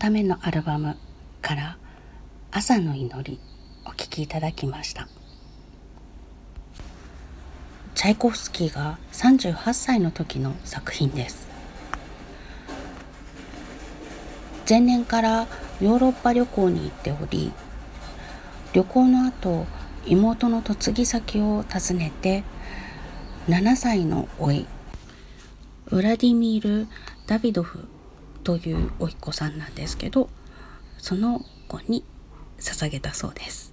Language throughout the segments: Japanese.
ためのアルバムから朝の祈りお聴きいただきました。チャイコフスキーが38歳の時の作品です。前年からヨーロッパ旅行に行っており旅行の後妹の嫁ぎ先を訪ねて7歳の甥ウラディミール・ダビドフという甥っ子さんなんですけどその子に捧げたそうです。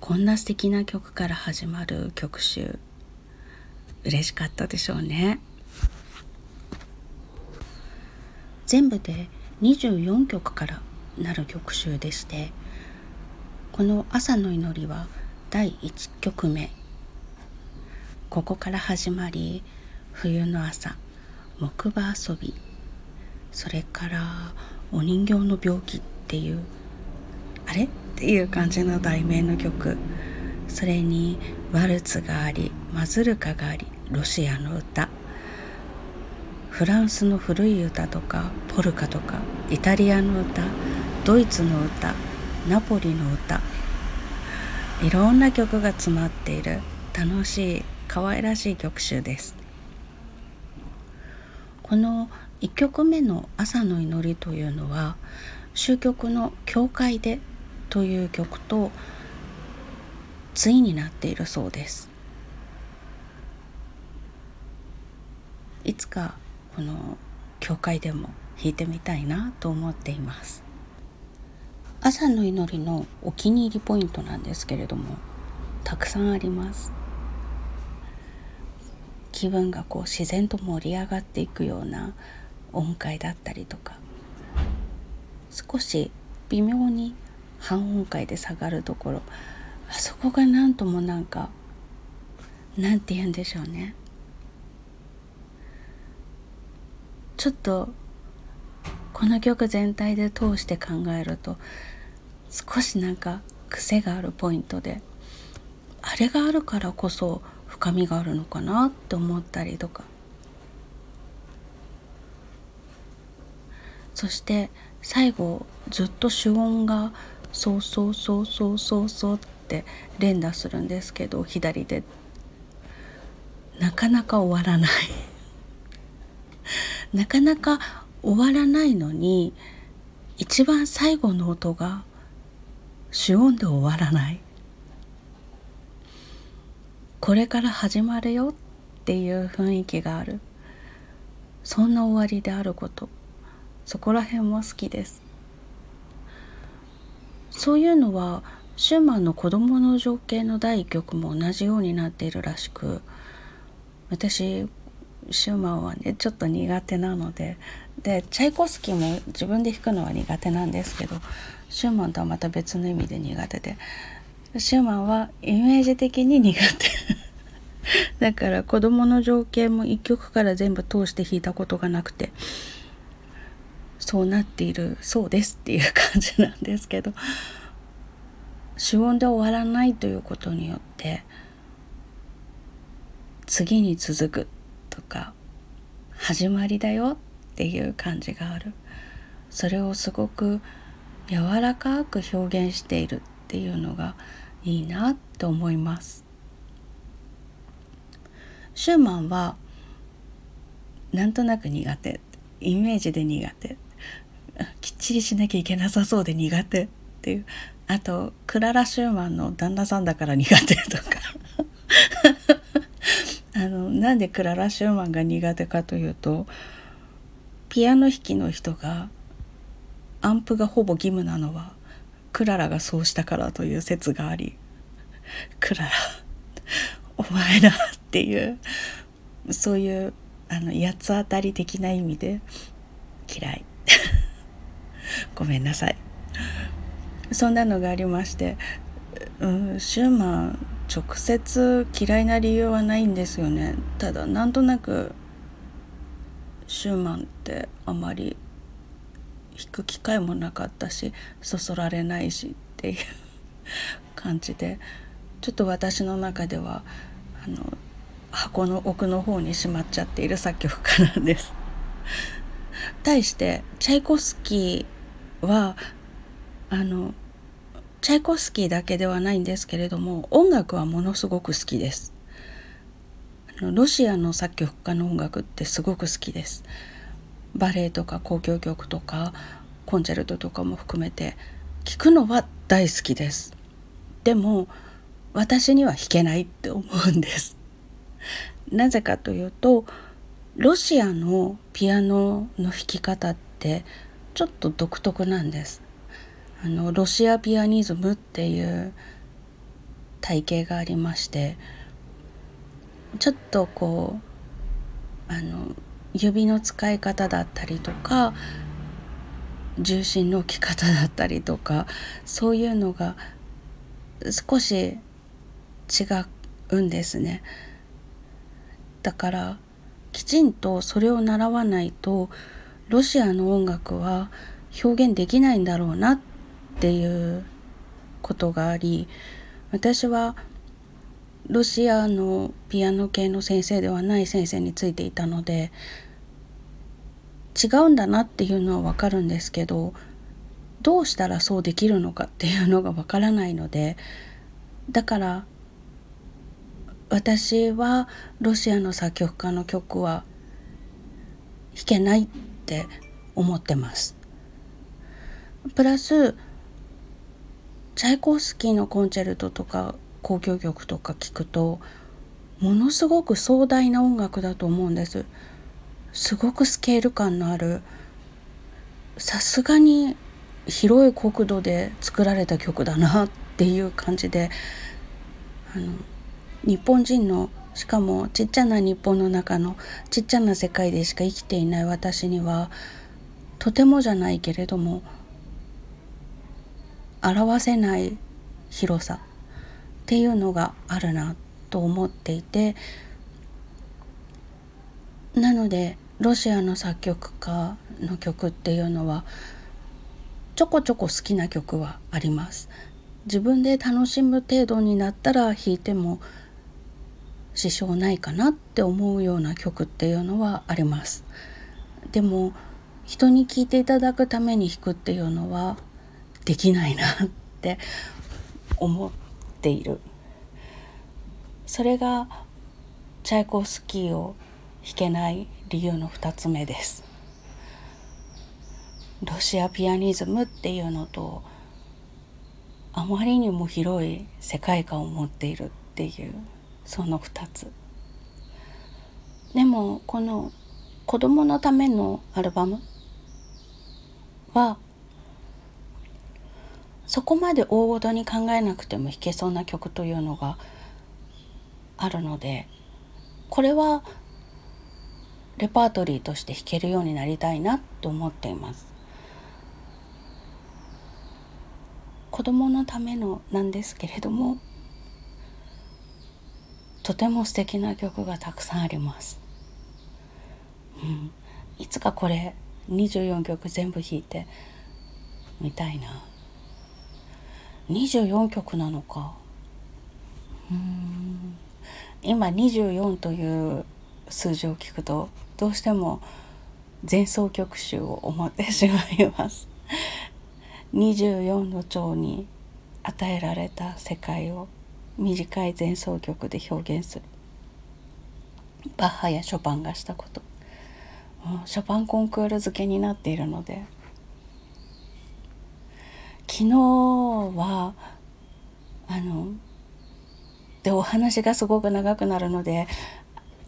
こんな素敵な曲から始まる曲集嬉しかったでしょうね。全部で24曲からなる曲集でしてこの「朝の祈り」は第1曲目。ここから始まり冬の朝木馬遊び。それからお人形の病気っていうあれ？っていう感じの題名の曲。それにワルツがありマズルカがありロシアの歌。フランスの古い歌とかポルカとかイタリアの歌ドイツの歌ナポリの歌。いろんな曲が詰まっている楽しい可愛らしい曲集です。この1曲目の「朝の祈り」というのは終曲の「教会で」という曲と対になっているそうです。いつかこの教会でも弾いてみたいなと思っています。朝の祈りのお気に入りポイントなんですけれどもたくさんあります。気分がこう自然と盛り上がっていくような音階だったりとか少し微妙に半音階で下がるところあそこが何ともなんかなんて言うんでしょうね。ちょっとこの曲全体で通して考えると少しなんか癖があるポイントであれがあるからこそ深みがあるのかなって思ったりとか。そして最後ずっと主音が「そうそうそうそうそうそう」って連打するんですけど左でなかなか終わらない。なかなか終わらないのに一番最後の音が主音で終わらない。これから始まるよっていう雰囲気がある。そんな終わりであること。そこら辺も好きです。そういうのはシューマンの子供の情景の第一曲も同じようになっているらしく私シューマンはねちょっと苦手なのででチャイコスキーも自分で弾くのは苦手なんですけどシューマンとはまた別の意味で苦手でシューマンはイメージ的に苦手。だから子供の情景も一曲から全部通して弾いたことがなくて。そうなっているそうですっていう感じなんですけど。主音で終わらないということによって次に続くとか始まりだよっていう感じがある。それをすごく柔らかく表現している。っていうのがいいなって思います。シューマンはなんとなく苦手。イメージで苦手。きっちりしなきゃいけなさそうで苦手。っていう。あとクララ・シューマンの旦那さんだから苦手とか。あのなんでクララ・シューマンが苦手かというとピアノ弾きの人がアンプがほぼ義務なのはクララがそうしたからという説がありクララお前だっていうそういうあの八つ当たり的な意味で嫌い。ごめんなさい。そんなのがありまして、うん、シューマン直接嫌いな理由はないんですよね。ただなんとなくシューマンってあまり弾く機会もなかったしそそられないしっていう感じでちょっと私の中ではあの箱の奥の方にしまっちゃっている作曲家なんです。対してチャイコスキーはあのチャイコスキーだけではないんですけれども音楽はものすごく好きです。ロシアの作曲家の音楽ってすごく好きです。バレエとか交響曲とかコンチェルトとかも含めて聴くのは大好きです。でも私には弾けないって思うんです。なぜかというとロシアのピアノの弾き方ってちょっと独特なんです。あのロシアピアニズムっていう体系がありましてちょっとこうあの指の使い方だったりとか重心の置き方だったりとかそういうのが少し違うんですね。だからきちんとそれを習わないとロシアの音楽は表現できないんだろうなっていうことがあり私はロシアのピアノ系の先生ではない先生についていたので違うんだなっていうのは分かるんですけどどうしたらそうできるのかっていうのが分からないのでだから私はロシアの作曲家の曲は弾けないって思ってます。プラスチャイコフスキーのコンチェルトとか交響曲とか聞くとものすごく壮大な音楽だと思うんです。すごくスケール感のあるさすがに広い国土で作られた曲だなっていう感じであの日本人のしかもちっちゃな日本の中のちっちゃな世界でしか生きていない私にはとてもじゃないけれども表せない広さ。っていうのがあるなと思っていてなのでロシアの作曲家の曲っていうのはちょこちょこ好きな曲はあります。自分で楽しむ程度になったら弾いても支障ないかなって思うような曲っていうのはあります。でも人に聴いていただくために弾くっていうのはできないなって思っている。それがチャイコフスキーを弾けない理由の2つ目です。ロシアピアニズムっていうのとあまりにも広い世界観を持っているっていうその2つ。でもこの子供のためのアルバムはそこまで大ごとに考えなくても弾けそうな曲というのがあるのでこれはレパートリーとして弾けるようになりたいなと思っています。子供のためのなんですけれどもとても素敵な曲がたくさんあります、うん、いつかこれ24曲全部弾いてみたいな。24曲なのか。うん。今24という数字を聞くとどうしても前奏曲集を思ってしまいます。24の蝶に与えられた世界を短い前奏曲で表現する。バッハやショパンがしたこと。ショパンコンクール付けになっているので。昨日はあのでお話がすごく長くなるので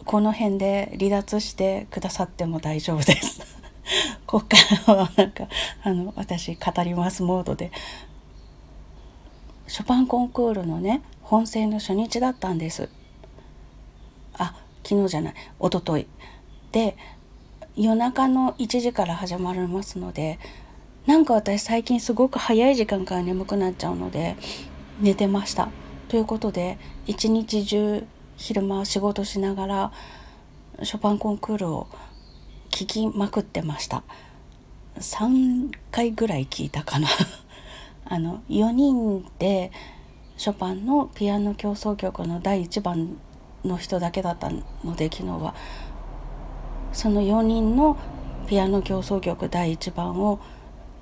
この辺で離脱してくださっても大丈夫です。ここからはなんかあの私語りますモードでショパンコンクールのね本戦の初日だったんです。あ昨日じゃない一昨日で夜中の1時から始まりますのでなんか私最近すごく早い時間から眠くなっちゃうので寝てました。ということで一日中昼間仕事しながらショパンコンクールを聞きまくってました。3回ぐらい聞いたかな。あの4人でショパンのピアノ協奏曲の第1番の人だけだったので昨日は。その4人のピアノ協奏曲第1番を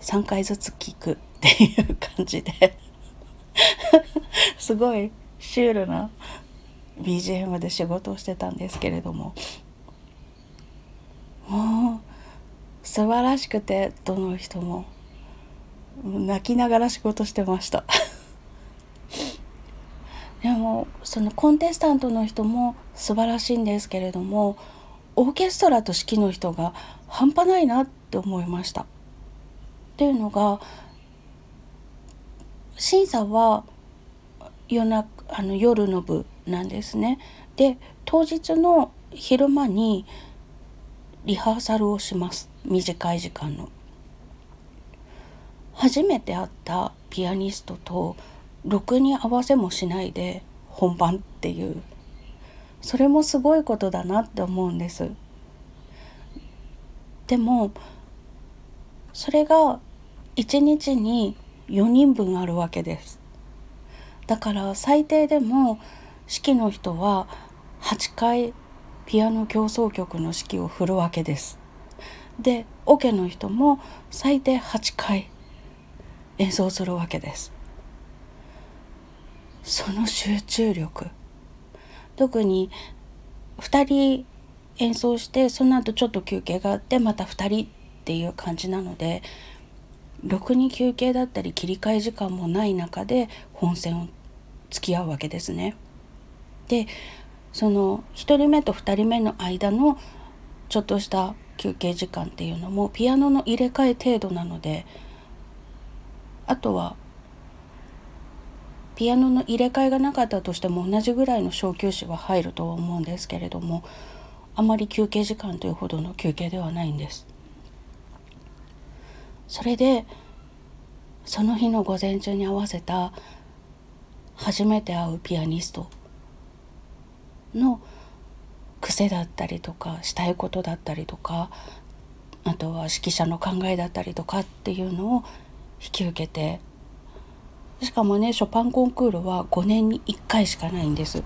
3回ずつ聴くっていう感じで。すごいシュールな BGM で仕事をしてたんですけれども。もう素晴らしくてどの人も。泣きながら仕事してました。でもそのコンテスタントの人も素晴らしいんですけれどもオーケストラと指揮の人が半端ないなって思いました。っていうのが審査は夜なあの夜の部なんですね。で当日の昼間にリハーサルをします短い時間の。初めて会ったピアニストとろくに合わせもしないで本番っていうそれもすごいことだなって思うんです。でもそれが1日に4人分あるわけです。だから最低でも指揮の人は8回ピアノ協奏曲の指揮を振るわけです。でオケの人も最低8回演奏するわけです。その集中力特に2人演奏してその後ちょっと休憩があってまた2人っていう感じなのでろくに休憩だったり切り替え時間もない中で本戦を付き合うわけですね。でその1人目と2人目の間のちょっとした休憩時間っていうのもピアノの入れ替え程度なのであとはピアノの入れ替えがなかったとしても同じぐらいの小休止は入るとは思うんですけれどもあまり休憩時間というほどの休憩ではないんです。それでその日の午前中に合わせた初めて会うピアニストの癖だったりとかしたいことだったりとかあとは指揮者の考えだったりとかっていうのを引き受けてしかもねショパンコンクールは5年に1回しかないんです。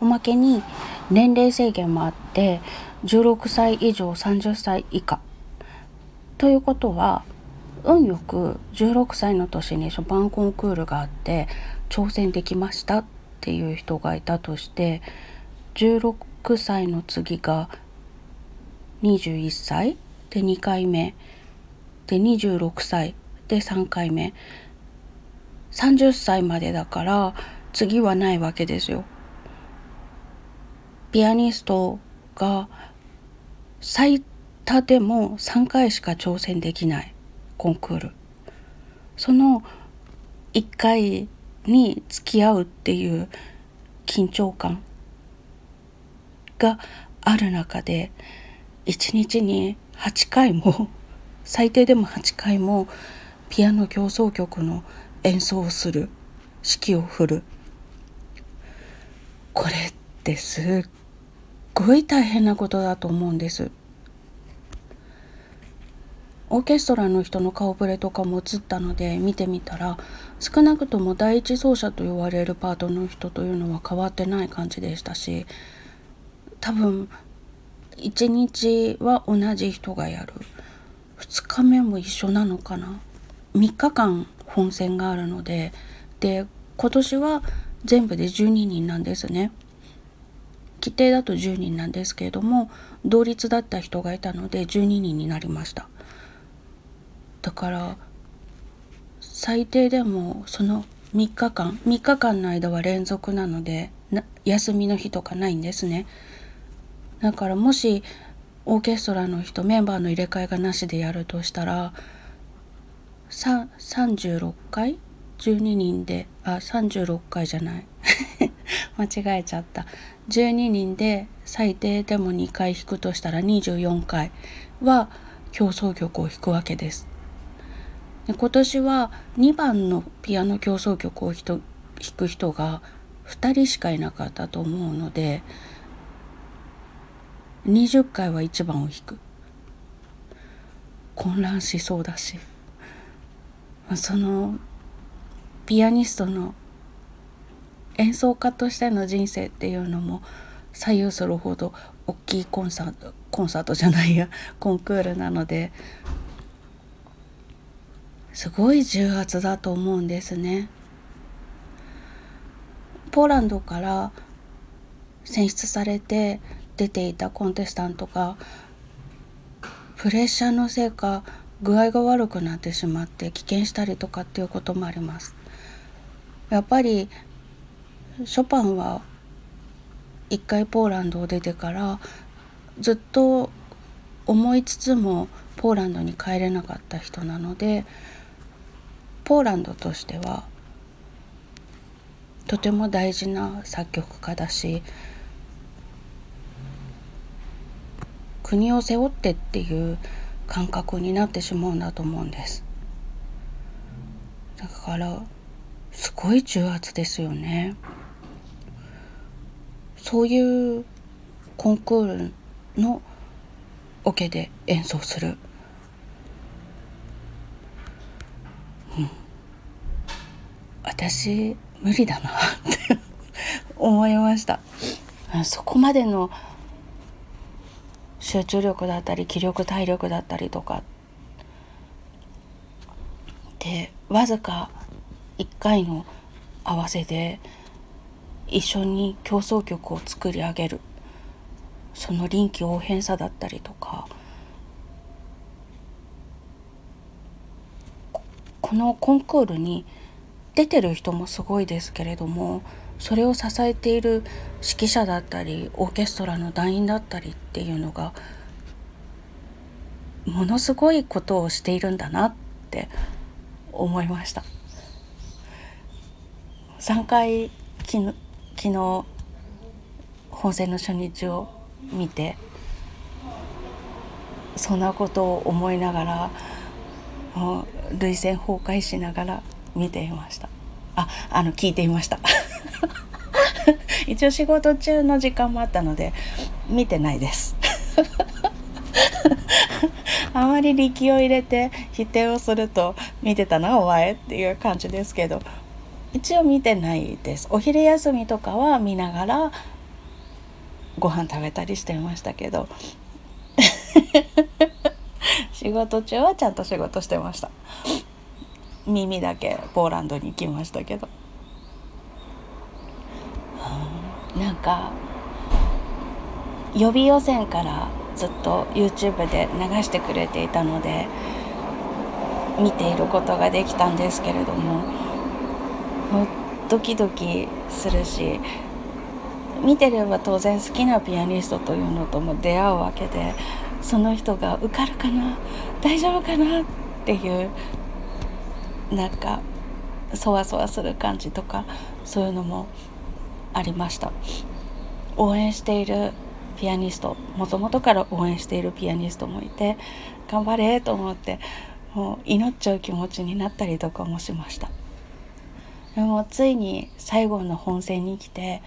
おまけに年齢制限もあって16歳以上30歳以下ということは運よく16歳の年にショパンコンクールがあって挑戦できましたっていう人がいたとして16歳の次が21歳で2回目で26歳で3回目30歳までだから次はないわけですよ。ピアニストが最多でも3回しか挑戦できない。コンクール。その1回に付き合うっていう緊張感がある中で1日に8回も最低でも8回もピアノ協奏曲の演奏をする指揮を振る。これってすっごい大変なことだと思うんです。オーケストラの人の顔ぶれとかも映ったので見てみたら少なくとも第一奏者と言われるパートの人というのは変わってない感じでしたし多分1日は同じ人がやる。2日目も一緒なのかな。3日間本戦があるのでで今年は全部で12人なんですね。規定だと10人なんですけれども同率だった人がいたので12人になりました。だから最低でもその3日間3日間の間は連続なので休みの日とかないんですね。だからもしオーケストラの人メンバーの入れ替えがなしでやるとしたら36回？12人であ36回じゃない。間違えちゃった。12人で最低でも2回弾くとしたら24回は競争曲を弾くわけです。で今年は2番のピアノ競争曲を弾く人が2人しかいなかったと思うので20回は1番を弾く。混乱しそうだし。そのピアニストの演奏家としての人生っていうのも左右するほど大きいコンサートコンサートじゃないやコンクールなのですごい重圧だと思うんですね。ポーランドから選出されて出ていたコンテスタントがプレッシャーのせいか具合が悪くなってしまって棄権したりとかっていうこともあります。やっぱりショパンは一回ポーランドを出てからずっと思いつつもポーランドに帰れなかった人なのでポーランドとしてはとても大事な作曲家だし国を背負ってっていう感覚になってしまうんだと思うんです。だからすごい重圧ですよね。そういうコンクールのオケで演奏する、うん、私無理だなって思いました。そこまでの集中力だったり気力体力だったりとか。でわずか1回の合わせで一緒に競争曲を作り上げる。その臨機応変さだったりとか。このコンクールに出てる人もすごいですけれどもそれを支えている指揮者だったりオーケストラの団員だったりっていうのがものすごいことをしているんだなって思いました。3回昨日昨日本戦の初日を見てそんなことを思いながら涙腺崩壊しながら見ていました。ああの聞いていました。一応仕事中の時間もあったので見てないです。あまり力を入れて否定をすると見てたなお前っていう感じですけど一応見てないです。お昼休みとかは見ながらご飯食べたりしてましたけど 仕事中はちゃんと仕事してました。耳だけポーランドに行きましたけど。うんなんか予備予選からずっと YouTube で流してくれていたので見ていることができたんですけれどももうドキドキするし見てれば当然好きなピアニストというのとも出会うわけでその人が受かるかな大丈夫かなっていうなんかそわそわする感じとかそういうのもありました。応援しているピアニストもともとから応援しているピアニストもいて頑張れと思ってもう祈っちゃう気持ちになったりとかもしました。でもついに最後の本戦に来て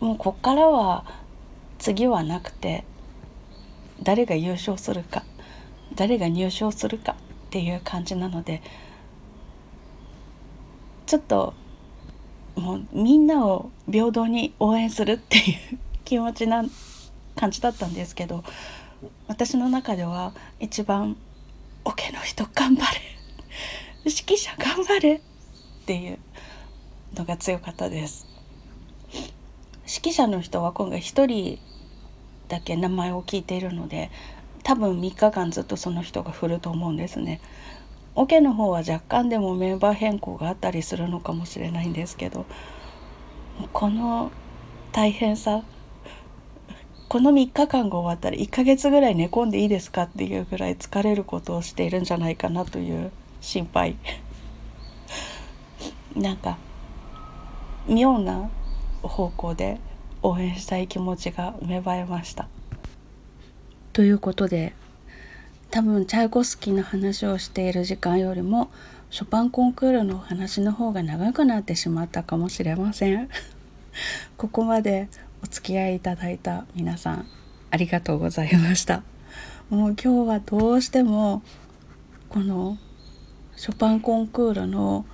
もうこっからは次はなくて誰が優勝するか誰が入賞するかっていう感じなのでちょっともうみんなを平等に応援するっていう気持ちな感じだったんですけど私の中では一番「オ、ケの人頑張れ指揮者頑張れ」っていうのが強かったです。指揮者の人は今回1人だけ名前を聞いているので多分3日間ずっとその人が振ると思うんですね。オケの方は若干でもメンバー変更があったりするのかもしれないんですけどこの大変さこの3日間が終わったら1ヶ月ぐらい寝込んでいいですかっていうぐらい疲れることをしているんじゃないかなという心配なんか妙な方向で応援したい気持ちが芽生えました。ということで多分チャイコスキーの話をしている時間よりもショパンコンクールの話の方が長くなってしまったかもしれません。ここまでお付き合いいただいた皆さんありがとうございました。もう今日はどうしてもこのショパンコンクールの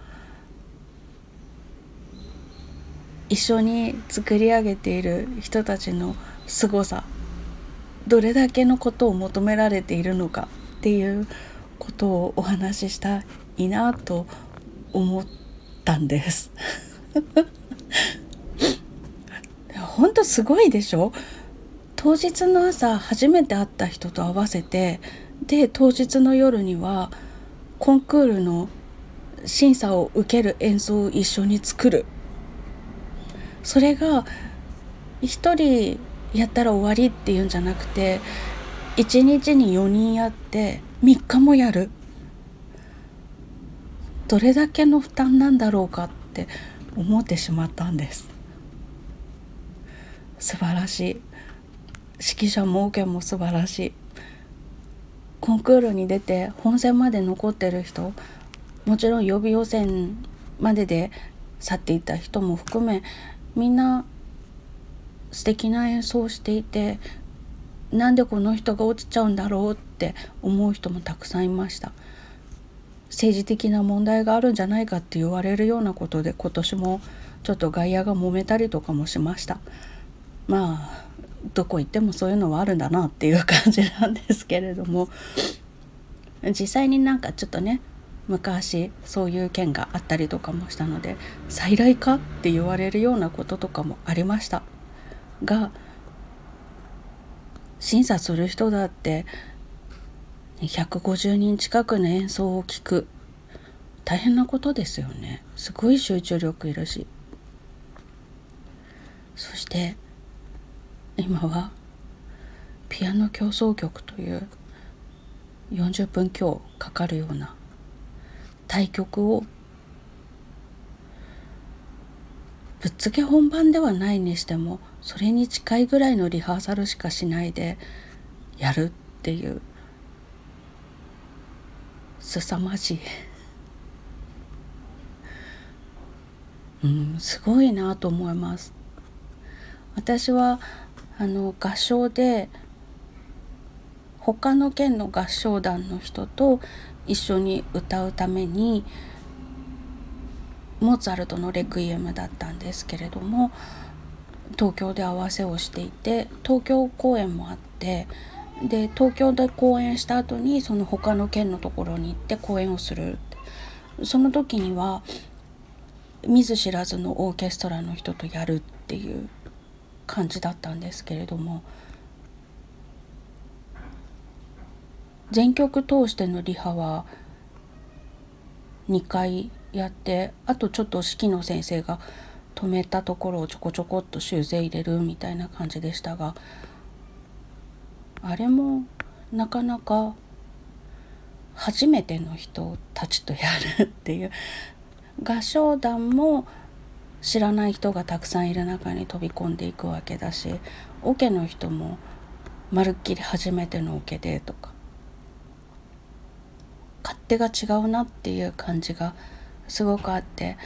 一緒に作り上げている人たちの凄さどれだけのことを求められているのかっていうことをお話ししたいなと思ったんです。本当すごいでしょ？当日の朝初めて会った人と合わせてで当日の夜にはコンクールの審査を受ける演奏を一緒に作る。それが一人やったら終わりっていうんじゃなくて1日に4人やって3日もやる。どれだけの負担なんだろうかって思ってしまったんです。素晴らしい。指揮者もオケも素晴らしい。コンクールに出て本戦まで残ってる人もちろん予備予選までで去っていた人も含めみんな素敵な演奏をしていてなんでこの人が落ちちゃうんだろうって思う人もたくさんいました。政治的な問題があるんじゃないかって言われるようなことで今年もちょっと外野が揉めたりとかもしました。まあどこ行ってもそういうのはあるんだなっていう感じなんですけれども実際になんかちょっとね昔そういう件があったりとかもしたので再来かって言われるようなこととかもありました。が審査する人だって150人近くの演奏を聴く。大変なことですよね。すごい集中力いるし。そして今はピアノ協奏曲という40分強かかるような対局をぶっつけ本番ではないにしてもそれに近いぐらいのリハーサルしかしないでやるっていう凄まじい。うんすごいなと思います。私はあの合唱で他の県の合唱団の人と一緒に歌うためにモーツァルトの「レクイエム」だったんですけれども東京で合わせをしていて東京公演もあってで東京で公演した後にその他の県のところに行って公演をする。その時には見ず知らずのオーケストラの人とやるっていう感じだったんですけれども全曲通してのリハは2回やってあとちょっと指揮の先生が止めたところをちょこちょこっと修正入れるみたいな感じでしたがあれもなかなか初めての人たちとやるっていう合唱団も知らない人がたくさんいる中に飛び込んでいくわけだしオケの人もまるっきり初めてのオケでとか勝手が違うなっていう感じがすごくあって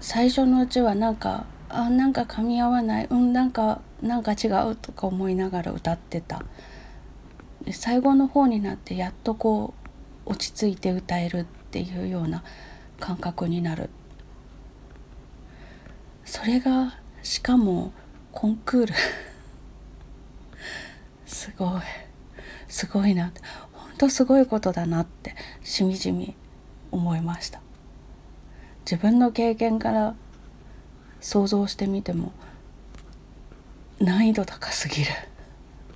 最初のうちはなんかあなんか噛み合わないうんなんかなんか違うとか思いながら歌ってた。で最後の方になってやっとこう落ち着いて歌えるっていうような感覚になる。それがしかもコンクール。すごい。すごいなって。本当すごいことだなってしみじみ思いました。自分の経験から想像してみても難易度高すぎる。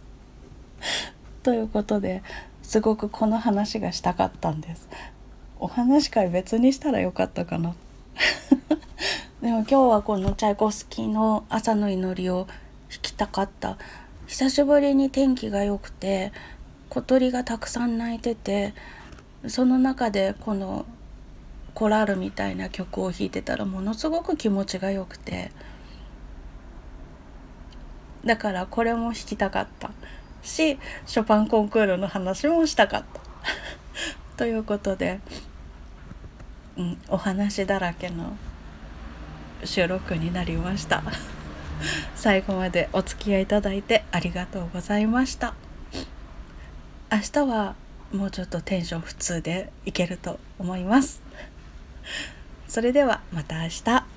ということですごくこの話がしたかったんです。お話会別にしたらよかったかな。でも今日はこのチャイコフスキーの朝の祈りを弾きたかった。久しぶりに天気が良くて小鳥がたくさん鳴いててその中でこのコラールみたいな曲を弾いてたらものすごく気持ちが良くて。だからこれも弾きたかった。しショパンコンクールの話もしたかった。ということで、うん、お話だらけの収録になりました。最後までお付き合いいただいてありがとうございました。明日はもうちょっとテンション普通でいけると思います。それではまた明日。